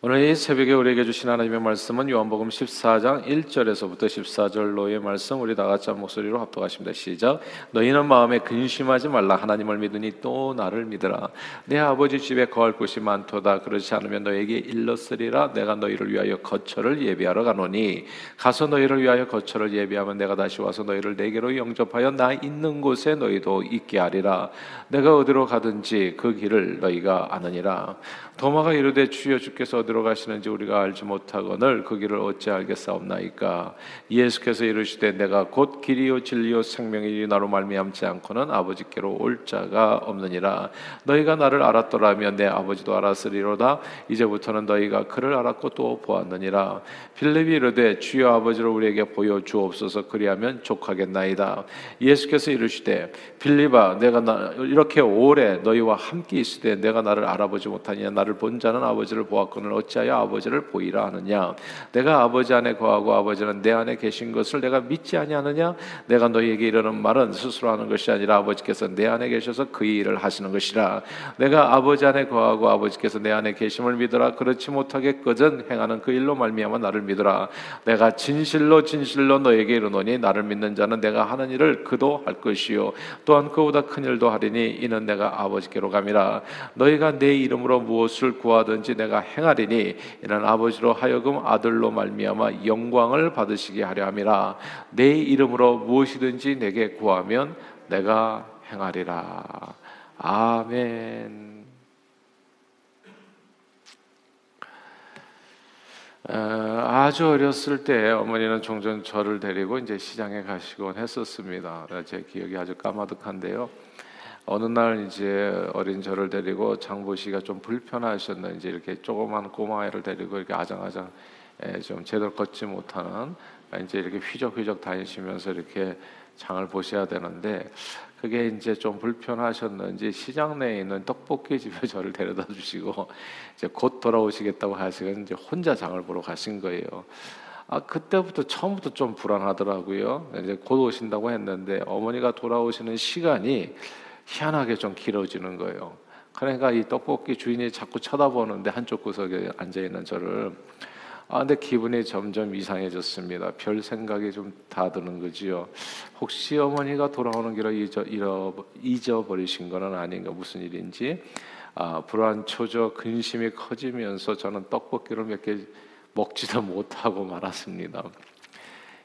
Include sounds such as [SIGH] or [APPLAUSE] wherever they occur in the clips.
오늘 이 새벽에 우리에게 주신 하나님의 말씀은 요한복음 14장 1절에서부터 14절로의 말씀 우리 다 같이 한 목소리로 합독하십니다. 시작. 너희는 마음에 근심하지 말라 하나님을 믿으니 또 나를 믿으라. 내 아버지 집에 거할 곳이 많도다. 그렇지 않으면 너에게 일렀으리라. 내가 너희를 위하여 거처를 예비하러 가노니 가서 너희를 위하여 거처를 예비하면 내가 다시 와서 너희를 내게로 영접하여 나 있는 곳에 너희도 있게 하리라. 내가 어디로 가든지 그 길을 너희가 아느니라. 도마가 이르되 주여 주께서 어디로 가시는지 우리가 알지 못하거늘 그 길을 어찌 알겠사옵나이까? 예수께서 이르시되 내가 곧 길이요 진리요 생명이니 나로 말미암지 않고는 아버지께로 올 자가 없느니라. 너희가 나를 알았더라면 내 아버지도 알았으리로다. 이제부터는 너희가 그를 알았고 또 보았느니라. 빌립이 이르되 주여 아버지를 우리에게 보여 주옵소서. 그리하면 족하겠나이다. 예수께서 이르시되 빌립아 내가 나, 이렇게 오래 너희와 함께 때 내가 나를 알아보지 못하냐 나를 본 자는 아버지를 보았거늘 어찌하여 아버지를 보이라 하느냐? 내가 아버지 안에 거하고 아버지는 내 안에 계신 것을 내가 믿지 아니하느냐? 내가 너희에게 이르는 말은 스스로 하는 것이 아니라 아버지께서 내 안에 계셔서 그 일을 하시는 것이라. 내가 아버지 안에 거하고 아버지께서 내 안에 계심을 믿으라. 그렇지 못하겠거든 행하는 그 일로 말미암아 나를 믿으라. 내가 진실로 진실로 너에게 이르노니 나를 믿는 자는 내가 하는 일을 그도 할 것이요. 또한 그보다 큰 일도 하리니 이는 내가 아버지께로 감이라. 너희가 내 이름으로 무엇을 구하든지 내가 행하리니 이는 아버지로 하여금 아들로 말미암아 영광을 받으시게 하려 함이라 내 이름으로 무엇이든지 내게 구하면 내가 행하리라 아멘. 아주 어렸을 때 어머니는 종종 저를 데리고 이제 시장에 가시곤 했었습니다. 제 기억이 아주 까마득한데요. 어느 날 이제 어린 저를 데리고 장보 씨가 좀 불편하셨는지 이렇게 조그만 꼬마애를 데리고 이렇게 아장아장 좀 제대로 걷지 못하는 이제 이렇게 휘적휘적 다니시면서 이렇게 장을 보셔야 되는데 그게 이제 좀 불편하셨는지 시장 내에 있는 떡볶이 집에 [LAUGHS] 저를 데려다 주시고 이제 곧 돌아오시겠다고 하시고 이제 혼자 장을 보러 가신 거예요. 아 그때부터 처음부터 좀 불안하더라고요. 이제 곧 오신다고 했는데 어머니가 돌아오시는 시간이 희한하게 좀 길어지는 거예요. 그러니까 이 떡볶이 주인이 자꾸 쳐다보는데 한쪽 구석에 앉아 있는 저를 아 근데 기분이 점점 이상해졌습니다. 별 생각이 좀 다 드는 거지요. 혹시 어머니가 돌아오는 길을 잊어, 잊어버리신 거는 아닌가 무슨 일인지 아, 불안 초조 근심이 커지면서 저는 떡볶이를 몇 개 먹지도 못하고 말았습니다.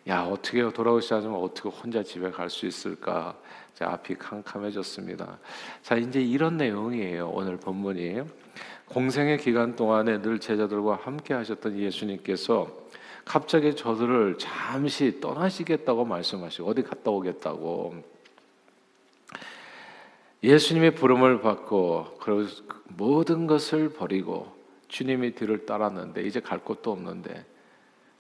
야 어떻게 돌아오시자면 어떻게 혼자 집에 갈 수 있을까? 자, 앞이 캄캄해졌습니다. 자, 이제 이런 내용이에요. 오늘 본문이 공생의 기간 동안에 늘 제자들과 함께 하셨던 예수님께서 갑자기 저들을 잠시 떠나시겠다고 말씀하시고 어디 갔다 오겠다고 예수님의 부름을 받고 모든 것을 버리고 주님이 뒤를 따랐는데 이제 갈 곳도 없는데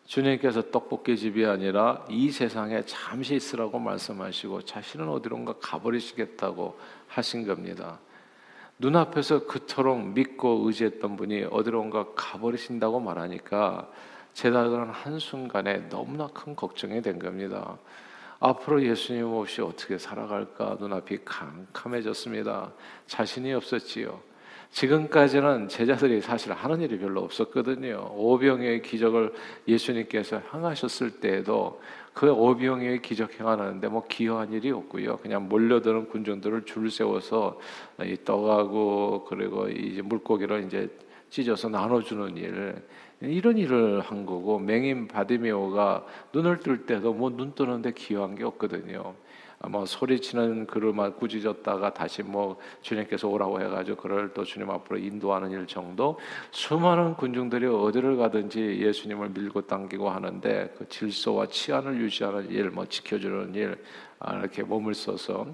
주님께서 떡볶이 집이 아니라 이 세상에 잠시 있으라고 말씀하시고 자신은 어디론가 가버리시겠다고 하신 겁니다. 눈앞에서 그토록 믿고 의지했던 분이 어디론가 가버리신다고 말하니까 제자들은 한순간에 너무나 큰 걱정이 된 겁니다. 앞으로 예수님 없이 어떻게 살아갈까 눈앞이 캄캄해졌습니다. 자신이 없었지요. 지금까지는 제자들이 사실 하는 일이 별로 없었거든요. 오병의 기적을 예수님께서 행하셨을 때에도 그 오병의 기적 행하는데 뭐 기여한 일이 없고요. 그냥 몰려드는 군중들을 줄 세워서 이 떡하고 그리고 이제 물고기를 이제 찢어서 나눠주는 일 이런 일을 한 거고 맹인 바디메오가 눈을 뜰 때도 뭐 눈 뜨는데 기여한 게 없거든요. 뭐 소리치는 그를 막 꾸짖었다가 다시 뭐 주님께서 오라고 해가지고 그를 또 주님 앞으로 인도하는 일 정도? 수많은 군중들이 어디를 가든지 예수님을 밀고 당기고 하는데 그 질서와 치안을 유지하는 일, 뭐 지켜주는 일 아, 이렇게 몸을 써서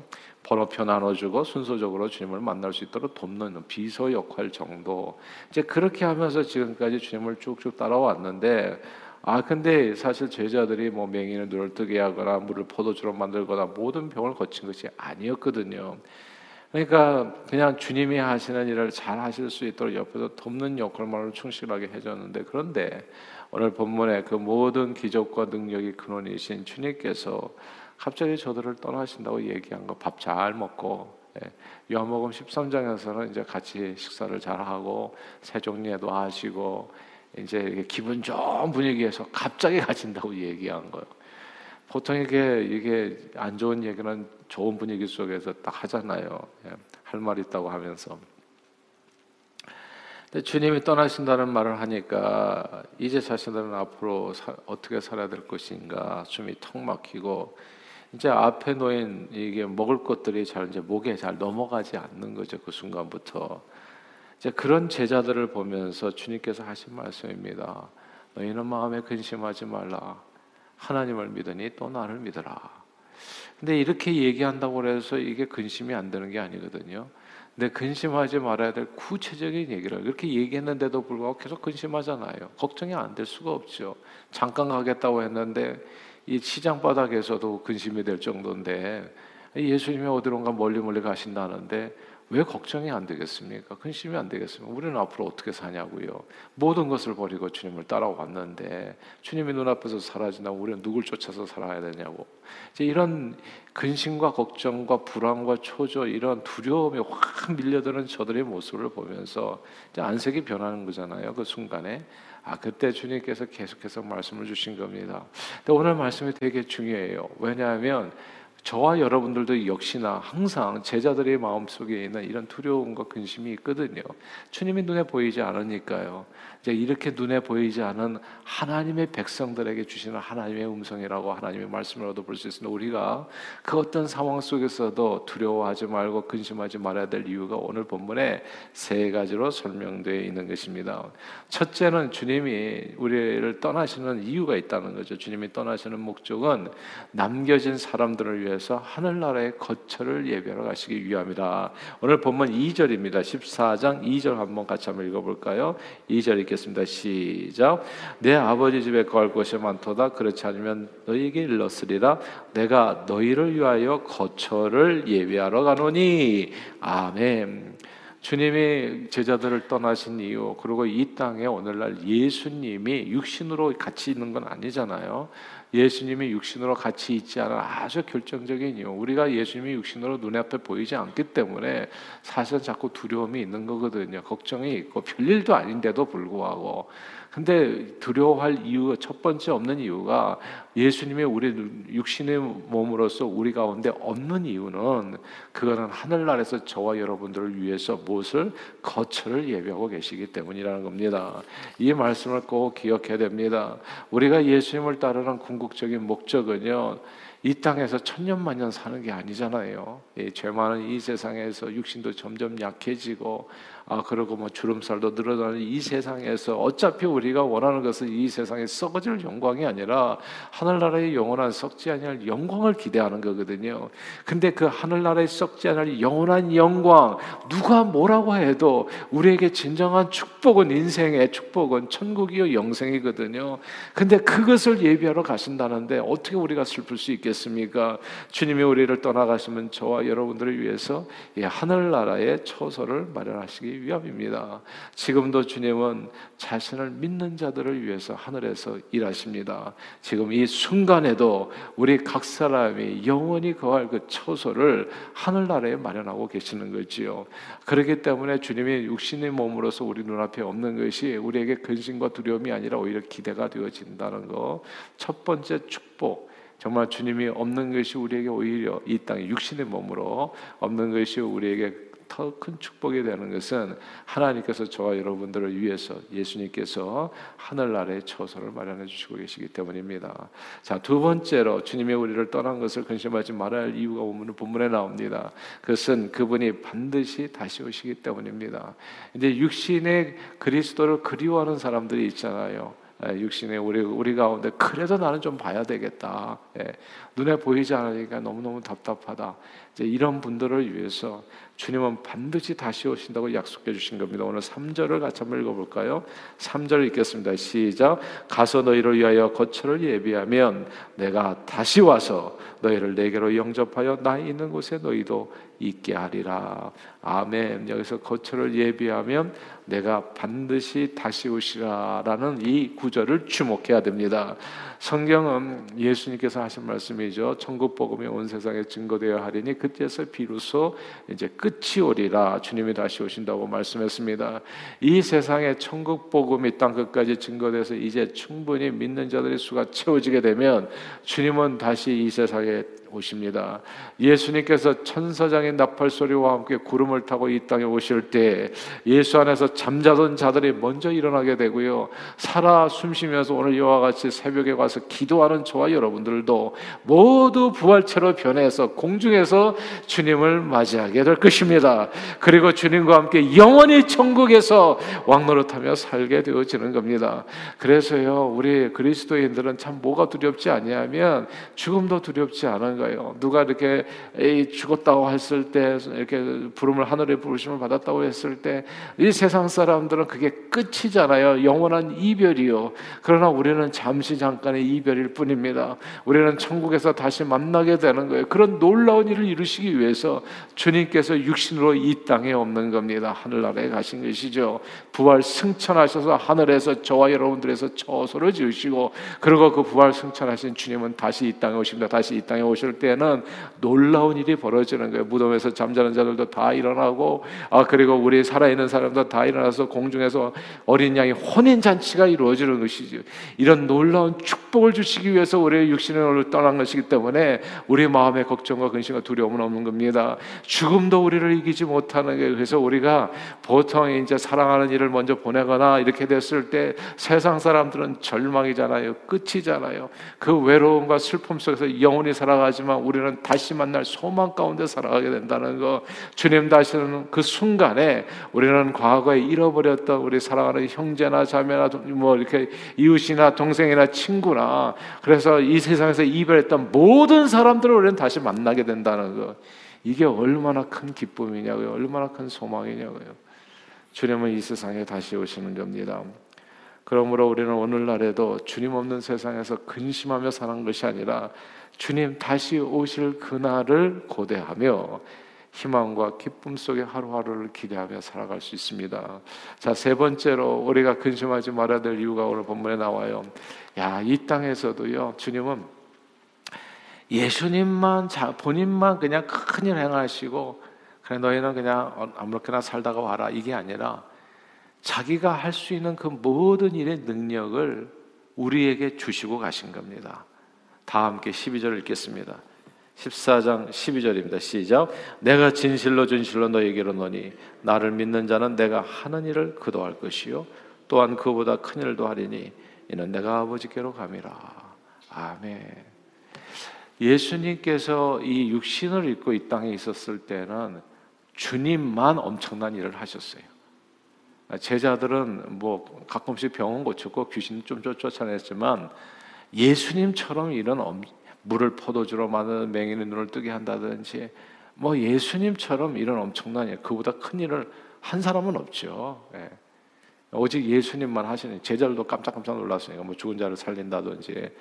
번호표 나눠주고 순서적으로 주님을 만날 수 있도록 돕는 비서 역할 정도. 이제 그렇게 하면서 지금까지 주님을 쭉쭉 따라왔는데 아 근데 사실 제자들이 뭐 맹인을 눈을 뜨게 하거나 물을 포도주로 만들거나 모든 병을 거친 것이 아니었거든요. 그러니까 그냥 주님이 하시는 일을 잘 하실 수 있도록 옆에서 돕는 역할만으로 충실하게 해줬는데 그런데 오늘 본문에 그 모든 기적과 능력이 근원이신 주님께서 갑자기 저들을 떠나신다고 얘기한 거 밥 잘 먹고 예. 요한복음 13장에서는 이제 같이 식사를 잘 하고 세종례도 하시고 이제 기분 좋은 분위기에서 갑자기 [LAUGHS] 가진다고 얘기한 거예요. 보통 이게 이게 안 좋은 얘기는 좋은 분위기 속에서 딱 하잖아요. 예. 할말 있다고 하면서. 근데 주님이 떠나신다는 말을 하니까 이제 자신들은 앞으로 사, 어떻게 살아야 될 것인가 숨이 턱 막히고 이제 앞에 놓인 이게 먹을 것들이 잘 이제 목에 잘 넘어가지 않는 거죠 그 순간부터 이제 그런 제자들을 보면서 주님께서 하신 말씀입니다. 너희는 마음에 근심하지 말라. 하나님을 믿으니 또 나를 믿어라. 근데 이렇게 얘기한다고 해서 이게 근심이 안 되는 게 아니거든요. 근데 근심하지 말아야 될 구체적인 얘기를 그렇게 얘기했는데도 불구하고 계속 근심하잖아요. 걱정이 안 될 수가 없죠. 잠깐 가겠다고 했는데 이 시장 바닥에서도 근심이 될 정도인데 예수님이 어디론가 멀리 멀리 가신다는데 왜 걱정이 안 되겠습니까? 근심이 안 되겠습니까? 우리는 앞으로 어떻게 사냐고요. 모든 것을 버리고 주님을 따라왔는데 주님이 눈앞에서 사라지나 우리는 누굴 쫓아서 살아야 되냐고. 이제 이런 근심과 걱정과 불안과 초조 이런 두려움이 확 밀려드는 저들의 모습을 보면서 이제 안색이 변하는 거잖아요. 그 순간에. 아, 그때 주님께서 계속해서 말씀을 주신 겁니다. 근데 오늘 말씀이 되게 중요해요. 왜냐하면 저와 여러분들도 역시나 항상 제자들의 마음속에 있는 이런 두려움과 근심이 있거든요. 주님이 눈에 보이지 않으니까요. 이제 이렇게 눈에 보이지 않은 하나님의 백성들에게 주시는 하나님의 음성이라고 하나님의 말씀을 얻어볼 수 있습니다. 우리가 그 어떤 상황 속에서도 두려워하지 말고 근심하지 말아야 될 이유가 오늘 본문에 세 가지로 설명되어 있는 것입니다. 첫째는 주님이 우리를 떠나시는 이유가 있다는 거죠. 주님이 떠나시는 목적은 남겨진 사람들을 위해 서 하늘나라의 거처를 예배하러 가시기 위함이다. 오늘 본문 2절입니다. 14장 2절 한번 같이 한번 읽어볼까요? 2절 읽겠습니다. 시작. 내 아버지 집에 거할 것이 많도다. 그렇지 않으면 너희에게 일렀으리라. 내가 너희를 위하여 거처를 예비하러 가노니. 아멘. 주님이 제자들을 떠나신 이유 그리고 이 땅에 오늘날 예수님이 육신으로 같이 있는 건 아니잖아요. 예수님이 육신으로 같이 있지 않은 아주 결정적인 이유. 우리가 예수님이 육신으로 눈앞에 보이지 않기 때문에 사실 자꾸 두려움이 있는 거거든요. 걱정이 있고 별일도 아닌데도 불구하고 근데 두려워할 이유 첫 번째 없는 이유가 예수님의 우리 육신의 몸으로서 우리 가운데 없는 이유는 그거는 하늘나라에서 저와 여러분들을 위해서 무엇을 거처를 예배하고 계시기 때문이라는 겁니다. 이 말씀을 꼭 기억해야 됩니다. 우리가 예수님을 따르는 궁극적인 목적은요. 이 땅에서 천년만년 사는 게 아니잖아요. 죄 많은 이 세상에서 육신도 점점 약해지고 아 그러고 뭐 주름살도 늘어나는 이 세상에서 어차피 우리가 원하는 것은 이 세상에 썩어질 영광이 아니라 하늘나라의 영원한 썩지 아니할 영광을 기대하는 거거든요. 근데 그 하늘나라의 썩지 않을 영원한 영광 누가 뭐라고 해도 우리에게 진정한 축복은 인생의 축복은 천국이요 영생이거든요. 근데 그것을 예비하러 가신다는데 어떻게 우리가 슬플 수 있겠 습니까? 주님이 우리를 떠나가시면 저와 여러분들을 위해서 하늘나라의 처소를 마련하시기 위함입니다. 지금도 주님은 자신을 믿는 자들을 위해서 하늘에서 일하십니다. 지금 이 순간에도 우리 각 사람이 영원히 거할 그 처소를 하늘나라에 마련하고 계시는 거지요. 그렇기 때문에 주님이 육신의 몸으로서 우리 눈앞에 없는 것이 우리에게 근심과 두려움이 아니라 오히려 기대가 되어진다는 거. 첫 번째 축복. 정말 주님이 없는 것이 우리에게 오히려 이 땅에 육신의 몸으로 없는 것이 우리에게 더 큰 축복이 되는 것은 하나님께서 저와 여러분들을 위해서 예수님께서 하늘나라의 처소를 마련해 주시고 계시기 때문입니다. 자, 두 번째로 주님의 우리를 떠난 것을 근심하지 말아야 할 이유가 오늘 본문에 나옵니다. 그것은 그분이 반드시 다시 오시기 때문입니다. 이제 육신의 그리스도를 그리워하는 사람들이 있잖아요. 예, 육신의 우리 우리 가운데 그래도 나는 좀 봐야 되겠다. 예, 눈에 보이지 않으니까 너무 너무 답답하다. 이제 이런 분들을 위해서 주님은 반드시 다시 오신다고 약속해 주신 겁니다. 오늘 3절을 같이 한번 읽어볼까요? 3절 읽겠습니다. 시작. 가서 너희를 위하여 거처를 예비하면 내가 다시 와서 너희를 내게로 영접하여 나 있는 곳에 너희도 있게 하리라. 아멘. 여기서 거처를 예비하면 내가 반드시 다시 오시라라는 이 구절을 주목해야 됩니다. 성경은 예수님께서 하신 말씀이죠. 천국 복음이 온 세상에 증거되어 하리니 그때서 비로소 이제 끝이 오리라. 주님이 다시 오신다고 말씀했습니다. 이 세상에 천국 복음이 땅 끝까지 증거돼서 이제 충분히 믿는 자들의 수가 채워지게 되면 주님은 다시 이 세상에 오십니다. 예수님께서 천사장의 나팔 소리와 함께 구름을 타고 이 땅에 오실 때 예수 안에서 잠자던 자들이 먼저 일어나게 되고요. 살아 숨쉬면서 오늘 이와 같이 새벽에 와서 기도하는 저와 여러분들도 모두 부활체로 변해서 공중에서 주님을 맞이하게 될 것입니다. 그리고 주님과 함께 영원히 천국에서 왕노릇하며 살게 되어지는 겁니다. 그래서요, 우리 그리스도인들은 참 뭐가 두렵지 아니하면 죽음도 두렵지 않은 거예요. 누가 이렇게 죽었다고 했을 때 이렇게 부름을 하늘에 부르심을 받았다고 했을 때 이 세상 사람들은 그게 끝이잖아요. 영원한 이별이요. 그러나 우리는 잠시 잠깐의 이별일 뿐입니다. 우리는 천국에서 다시 만나게 되는 거예요. 그런 놀라운 일을 이루시기 위해서 주님께서 육신으로 이 땅에 없는 겁니다. 하늘나라에 가신 것이죠. 부활 승천하셔서 하늘에서 저와 여러분들에서 처소를 지으시고 그리고 그 부활 승천하신 주님은 다시 이 땅에 오십니다. 다시 이 땅에 오실 때는 놀라운 일이 벌어지는 거예요. 무덤에서 잠자는 자들도 다 일어나고 아 그리고 우리 살아있는 사람도 다 일어나서 공중에서 어린 양의 혼인 잔치가 이루어지는 것이죠. 이런 놀라운 축복을 주시기 위해서 우리의 육신을 떠난 것이기 때문에 우리 마음의 걱정과 근심과 두려움은 없는 겁니다. 죽음도 우리를 이기지 못하는 게 그래서 우리가 보통 이제 사랑하는 일을 먼저 보내거나 이렇게 됐을 때 세상 사람들은 절망이잖아요. 끝이잖아요. 그 외로움과 슬픔 속에서 영원히 살아가지 만 우리는 다시 만날 소망 가운데 살아가게 된다는 거. 주님 다시는 그 순간에 우리는 과거에 잃어버렸던 우리 사랑하는 형제나 자매나 뭐 이렇게 이웃이나 동생이나 친구나 그래서 이 세상에서 이별했던 모든 사람들을 우리는 다시 만나게 된다는 거. 이게 얼마나 큰 기쁨이냐고요. 얼마나 큰 소망이냐고요. 주님은 이 세상에 다시 오시는 겁니다. 그러므로 우리는 오늘날에도 주님 없는 세상에서 근심하며 사는 것이 아니라 주님 다시 오실 그날을 고대하며 희망과 기쁨 속에 하루하루를 기대하며 살아갈 수 있습니다. 자, 세 번째로 우리가 근심하지 말아야 될 이유가 오늘 본문에 나와요. 야, 이 땅에서도요, 주님은 예수님만, 자, 본인만 그냥 큰일 행하시고, 그래, 너희는 그냥 아무렇게나 살다가 와라. 이게 아니라, 자기가 할 수 있는 그 모든 일의 능력을 우리에게 주시고 가신 겁니다. 다 함께 12절 읽겠습니다. 14장 12절입니다. 시작. 내가 진실로 진실로 너에게로 너니 나를 믿는 자는 내가 하는 일을 그도 할 것이요 또한 그보다 큰 일도 하리니 이는 내가 아버지께로 감이라. 아멘. 예수님께서 이 육신을 입고 이 땅에 있었을 때는 주님만 엄청난 일을 하셨어요. 제자들은 뭐 가끔씩 병원 고쳤고 귀신 좀 쫓아냈지만 예수님처럼 이런 물을 포도주로 만드는 맹인의 눈을 뜨게 한다든지 뭐 예수님처럼 이런 엄청난 일, 그보다 큰 일을 한 사람은 없죠. 예. 오직 예수님만 하시는 제자들도 깜짝깜짝 놀랐으니까 뭐 죽은 자를 살린다든지.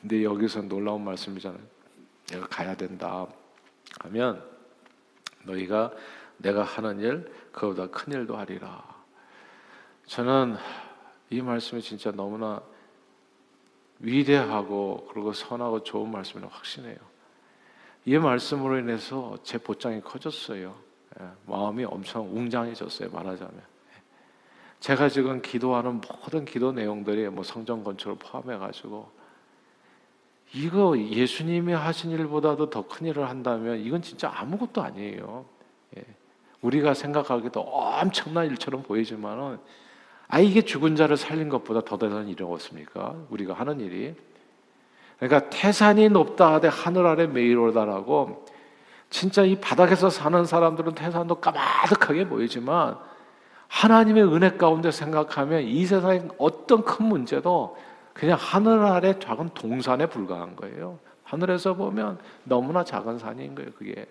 근데 여기서 놀라운 말씀이잖아요. 내가 가야 된다. 하면 너희가 내가 하는 일 그보다 큰 일도 하리라. 저는 이 말씀이 진짜 너무나 위대하고 그리고 선하고 좋은 말씀을 확신해요. 이 말씀으로 인해서 제 보장이 커졌어요. 예, 마음이 엄청 웅장해졌어요. 말하자면. 제가 지금 기도하는 모든 기도 내용들이 뭐 성전 건축을 포함해 가지고 이거 예수님이 하신 일보다도 더 큰 일을 한다면 이건 진짜 아무것도 아니에요. 예. 우리가 생각하기도 엄청난 일처럼 보이지만은 아 이게 죽은 자를 살린 것보다 더 대단한 일이 없습니까? 우리가 하는 일이. 그러니까 태산이 높다 하되 하늘 아래 매일 오다라고 진짜 이 바닥에서 사는 사람들은 태산도 까마득하게 보이지만 하나님의 은혜 가운데 생각하면 이 세상의 어떤 큰 문제도 그냥 하늘 아래 작은 동산에 불과한 거예요. 하늘에서 보면 너무나 작은 산인 거예요, 그게.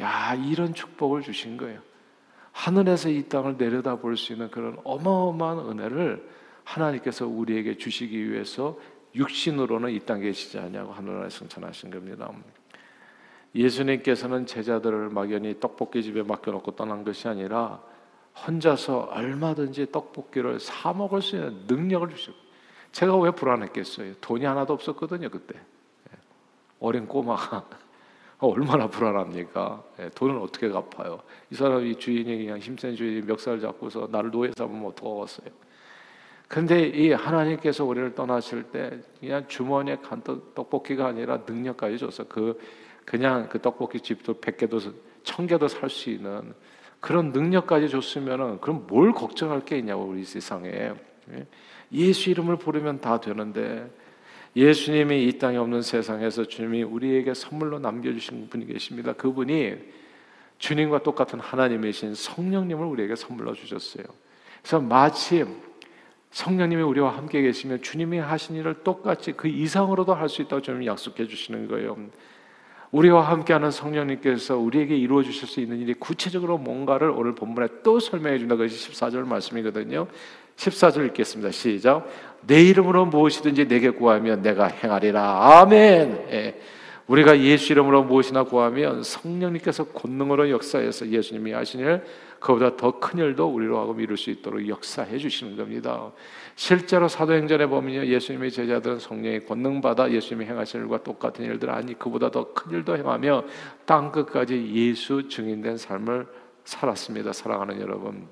야, 이런 축복을 주신 거예요. 하늘에서 이 땅을 내려다 볼 수 있는 그런 어마어마한 은혜를 하나님께서 우리에게 주시기 위해서 육신으로는 이 땅에 계시지 않냐고 하늘나라에 승천하신 겁니다. 예수님께서는 제자들을 막연히 떡볶이 집에 맡겨놓고 떠난 것이 아니라 혼자서 얼마든지 떡볶이를 사 먹을 수 있는 능력을 주시고 제가 왜 불안했겠어요? 돈이 하나도 없었거든요 그때 예. 어린 꼬마가 얼마나 불안합니까? 예, 돈은 어떻게 갚아요? 이 사람이 주인이 그냥 힘센 주인이 멱살 잡고서 나를 노예 삼으면 어떡하겠어요? 근데 이 하나님께서 우리를 떠나실 때 그냥 주머니에 간 떡볶이가 아니라 능력까지 줘서 그 그냥 그 떡볶이 집도 100개도 1000개도 살 수 있는 그런 능력까지 줬으면은 그럼 뭘 걱정할 게 있냐고 우리 세상에. 예? 예수 이름을 부르면 다 되는데 예수님이 이 땅에 없는 세상에서 주님이 우리에게 선물로 남겨주신 분이 계십니다. 그분이 주님과 똑같은 하나님이신 성령님을 우리에게 선물로 주셨어요. 그래서 마치 성령님이 우리와 함께 계시면 주님이 하신 일을 똑같이 그 이상으로도 할 수 있다고 주님 약속해 주시는 거예요. 우리와 함께하는 성령님께서 우리에게 이루어 주실 수 있는 일이 구체적으로 뭔가를 오늘 본문에 또 설명해 준다. 그것이 14절 말씀이거든요. 14절 읽겠습니다. 시작. 내 이름으로 무엇이든지 내게 구하면 내가 행하리라. 아멘. 예. 우리가 예수 이름으로 무엇이나 구하면 성령님께서 권능으로 역사해서 예수님이 하신 일 그보다 더 큰 일도 우리로 하고 이룰 수 있도록 역사해 주시는 겁니다. 실제로 사도행전에 보면요 예수님의 제자들은 성령의 권능 받아 예수님이 행하신 일과 똑같은 일들 아니 그보다 더 큰 일도 행하며 땅 끝까지 예수 증인된 삶을 살았습니다. 사랑하는 여러분.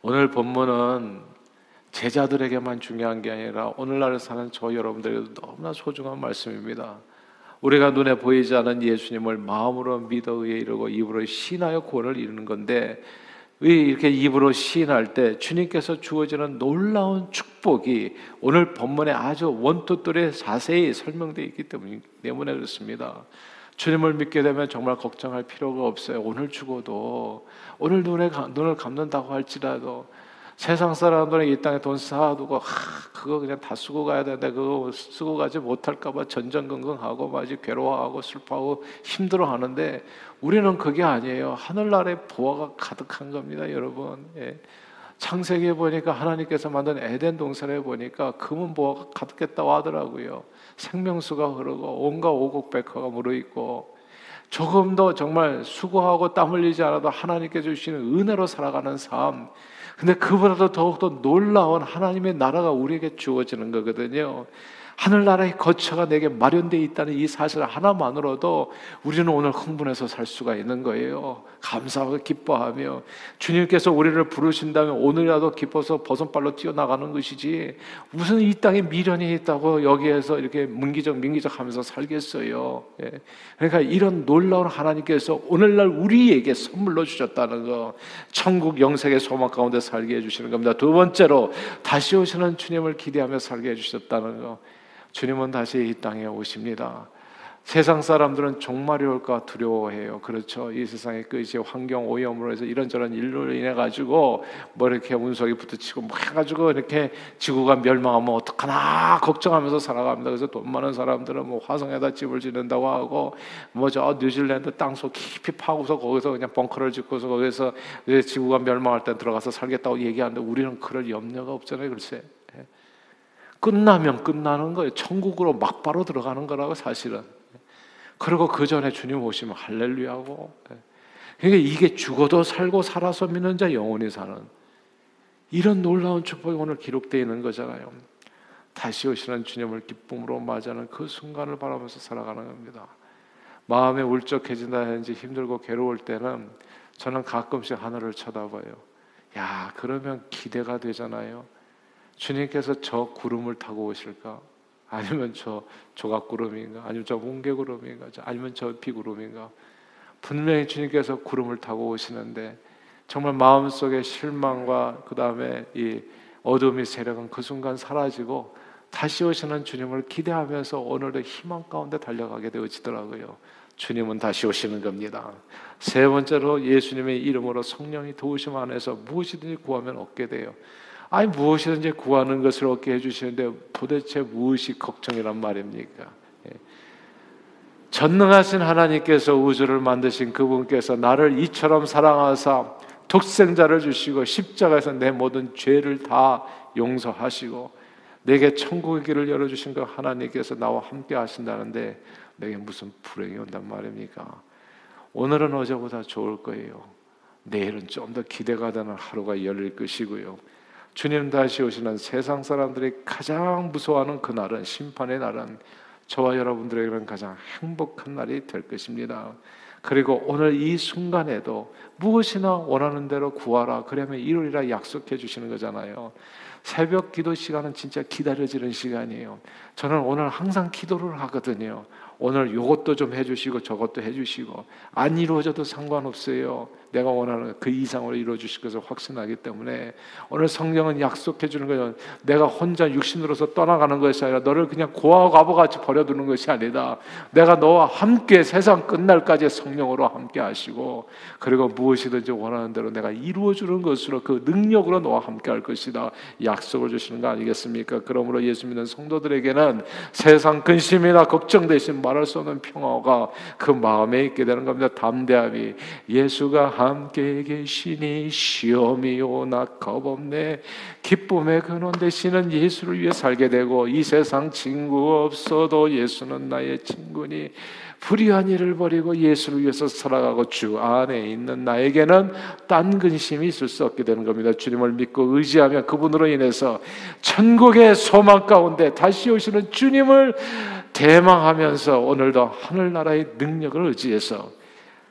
오늘 본문은 제자들에게만 중요한 게 아니라 오늘날 사는 저 여러분들에게도 너무나 소중한 말씀입니다. 우리가 눈에 보이지 않은 예수님을 마음으로 믿어 의에 이르고 입으로 신하여 구원을 이루는 건데 이렇게 입으로 시인할 때 주님께서 주어지는 놀라운 축복이 오늘 본문에 아주 원투들에 자세히 설명되어 있기 때문에 그렇습니다. 주님을 믿게 되면 정말 걱정할 필요가 없어요. 오늘 죽어도 오늘 눈에 눈을 감는다고 할지라도 세상 사람들은 이 땅에 돈 쌓아두고 하, 그거 그냥 다 쓰고 가야 되는데 그거 쓰고 가지 못할까봐 전전긍긍하고 마지 괴로워하고 슬퍼하고 힘들어하는데 우리는 그게 아니에요. 하늘나라의 보화가 가득한 겁니다, 여러분. 예. 창세기에 보니까 하나님께서 만든 에덴 동산에 보니까 금은 보화가 가득했다고 하더라고요. 생명수가 흐르고 온갖 오곡백화가 무르있고 조금 더 정말 수고하고 땀 흘리지 않아도 하나님께 주시는 은혜로 살아가는 삶 근데 그보다도 더욱더 놀라운 하나님의 나라가 우리에게 주어지는 거거든요. 하늘나라의 거처가 내게 마련되어 있다는 이 사실 하나만으로도 우리는 오늘 흥분해서 살 수가 있는 거예요. 감사하고 기뻐하며 주님께서 우리를 부르신다면 오늘이라도 기뻐서 버선발로 뛰어나가는 것이지 무슨 이 땅에 미련이 있다고 여기에서 이렇게 문기적 민기적 하면서 살겠어요. 예. 그러니까 이런 놀라운 하나님께서 오늘날 우리에게 선물로 주셨다는 거 천국 영생의 소망 가운데 살게 해주시는 겁니다. 두 번째로 다시 오시는 주님을 기대하며 살게 해주셨다는 거 주님은 다시 이 땅에 오십니다. 세상 사람들은 종말이 올까 두려워해요. 그렇죠. 이 세상의 끝이 환경 오염으로 해서 이런저런 일로 인해 가지고 뭐 이렇게 운석이 붙어치고 뭐 해가지고 이렇게 지구가 멸망하면 어떡하나 걱정하면서 살아갑니다. 그래서 돈 많은 사람들은 뭐 화성에다 집을 짓는다고 하고 뭐 저 뉴질랜드 땅속 깊이 파고서 거기서 그냥 벙커를 짓고서 거기서 지구가 멸망할 때 들어가서 살겠다고 얘기하는데 우리는 그럴 염려가 없잖아요. 글쎄. 끝나면 끝나는 거예요. 천국으로 막바로 들어가는 거라고 사실은. 그리고 그 전에 주님 오시면 할렐루야고. 그러니까 이게 죽어도 살고 살아서 믿는 자 영원히 사는 이런 놀라운 축복이 오늘 기록되어 있는 거잖아요. 다시 오시는 주님을 기쁨으로 맞이하는 그 순간을 바라면서 살아가는 겁니다. 마음에 울적해진다든지 힘들고 괴로울 때는 저는 가끔씩 하늘을 쳐다봐요. 야, 그러면 기대가 되잖아요. 주님께서 저 구름을 타고 오실까? 아니면 저 조각구름인가? 아니면 저 뭉게구름인가? 아니면 저 비구름인가? 분명히 주님께서 구름을 타고 오시는데 정말 마음속에 실망과 그 다음에 이 어둠이 세력은 그 순간 사라지고 다시 오시는 주님을 기대하면서 오늘의 희망 가운데 달려가게 되어지더라고요. 주님은 다시 오시는 겁니다. 세 번째로 예수님의 이름으로 성령이 도우심 안에서 무엇이든지 구하면 얻게 돼요. 아니 무엇이든지 구하는 것을 얻게 해주시는데 도대체 무엇이 걱정이란 말입니까? 예. 전능하신 하나님께서 우주를 만드신 그분께서 나를 이처럼 사랑하사 독생자를 주시고 십자가에서 내 모든 죄를 다 용서하시고 내게 천국의 길을 열어주신 그 하나님께서 나와 함께 하신다는데 내게 무슨 불행이 온단 말입니까? 오늘은 어제보다 좋을 거예요. 내일은 좀 더 기대가 되는 하루가 열릴 것이고요. 주님 다시 오시는 세상 사람들이 가장 무서워하는 그 날은 심판의 날은 저와 여러분들에게는 가장 행복한 날이 될 것입니다. 그리고 오늘 이 순간에도 무엇이나 원하는 대로 구하라. 그러면 이루리라 약속해 주시는 거잖아요. 새벽 기도 시간은 진짜 기다려지는 시간이에요. 저는 오늘 항상 기도를 하거든요. 오늘 이것도 좀 해주시고 저것도 해주시고 안 이루어져도 상관없어요. 내가 원하는 그 이상으로 이루어 주실 것을 확신하기 때문에 오늘 성경은 약속해 주는 거예요. 내가 혼자 육신으로서 떠나가는 것이 아니라 너를 그냥 고아 과부같이 버려두는 것이 아니다. 내가 너와 함께 세상 끝날까지 성령으로 함께 하시고 그리고 무엇이든지 원하는 대로 내가 이루어 주는 것으로 그 능력으로 너와 함께 할 것이다. 약속을 주시는 거 아니겠습니까? 그러므로 예수 믿는 성도들에게는 세상 근심이나 걱정 대신 말할 수 없는 평화가 그 마음에 있게 되는 겁니다. 담대함이 예수가 함께 계시니 시험이 오나 겁없네 기쁨의 근원 되시는 예수를 위해 살게 되고 이 세상 친구 없어도 예수는 나의 친구니 불의한 일을 버리고 예수를 위해서 살아가고 주 안에 있는 나에게는 딴 근심이 있을 수 없게 되는 겁니다. 주님을 믿고 의지하며 그분으로 인해서 천국의 소망 가운데 다시 오시는 주님을 대망하면서 오늘도 하늘나라의 능력을 의지해서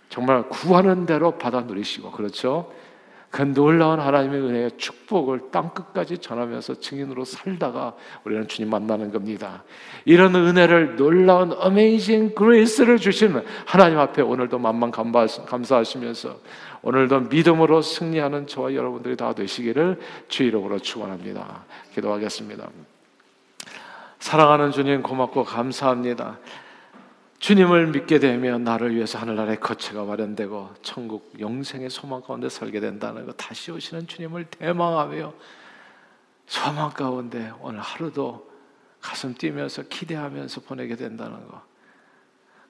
정말 구하는 대로 받아 누리시고 그렇죠. 그 놀라운 하나님의 은혜의 축복을 땅 끝까지 전하면서 증인으로 살다가 우리는 주님 만나는 겁니다. 이런 은혜를 놀라운 어메이징 그레이스를 주시는 하나님 앞에 오늘도 만만 감사하시면서 오늘도 믿음으로 승리하는 저와 여러분들이 다 되시기를 주 이름으로 축원합니다. 기도하겠습니다. 사랑하는 주님 고맙고 감사합니다. 주님을 믿게 되면 나를 위해서 하늘나라의 거처가 마련되고 천국 영생의 소망 가운데 살게 된다는 것 다시 오시는 주님을 대망하며 소망 가운데 오늘 하루도 가슴 뛰면서 기대하면서 보내게 된다는 것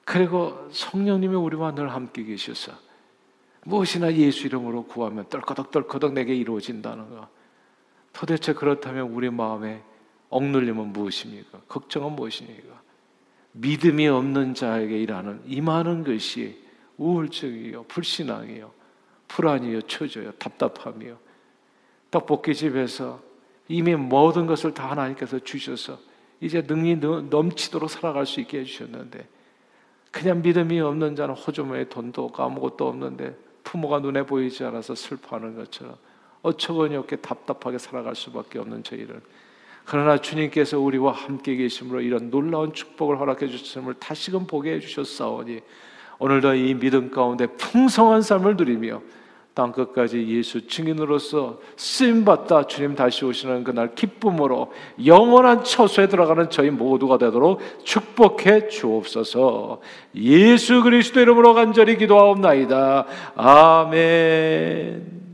그리고 성령님이 우리와 늘 함께 계셔서 무엇이나 예수 이름으로 구하면 떨거덕떨거덕 내게 이루어진다는 것 도대체 그렇다면 우리 마음에 억눌림은 무엇입니까? 걱정은 무엇입니까? 믿음이 없는 자에게 일하는 이 많은 것이 우울증이요, 불신앙이요, 불안이요, 초조요, 답답함이요. 떡볶이집에서 이미 모든 것을 다 하나님께서 주셔서 이제 능이 넘치도록 살아갈 수 있게 해주셨는데 그냥 믿음이 없는 자는 호주머니에 돈도 없고 아무것도 없는데 부모가 눈에 보이지 않아서 슬퍼하는 것처럼 어처구니 없게 답답하게 살아갈 수밖에 없는 저희를 그러나 주님께서 우리와 함께 계심으로 이런 놀라운 축복을 허락해 주심을 다시금 보게 해 주셨사오니 오늘도 이 믿음 가운데 풍성한 삶을 누리며 땅 끝까지 예수 증인으로서 쓰임 받다 주님 다시 오시는 그날 기쁨으로 영원한 처소에 들어가는 저희 모두가 되도록 축복해 주옵소서. 예수 그리스도 이름으로 간절히 기도하옵나이다. 아멘.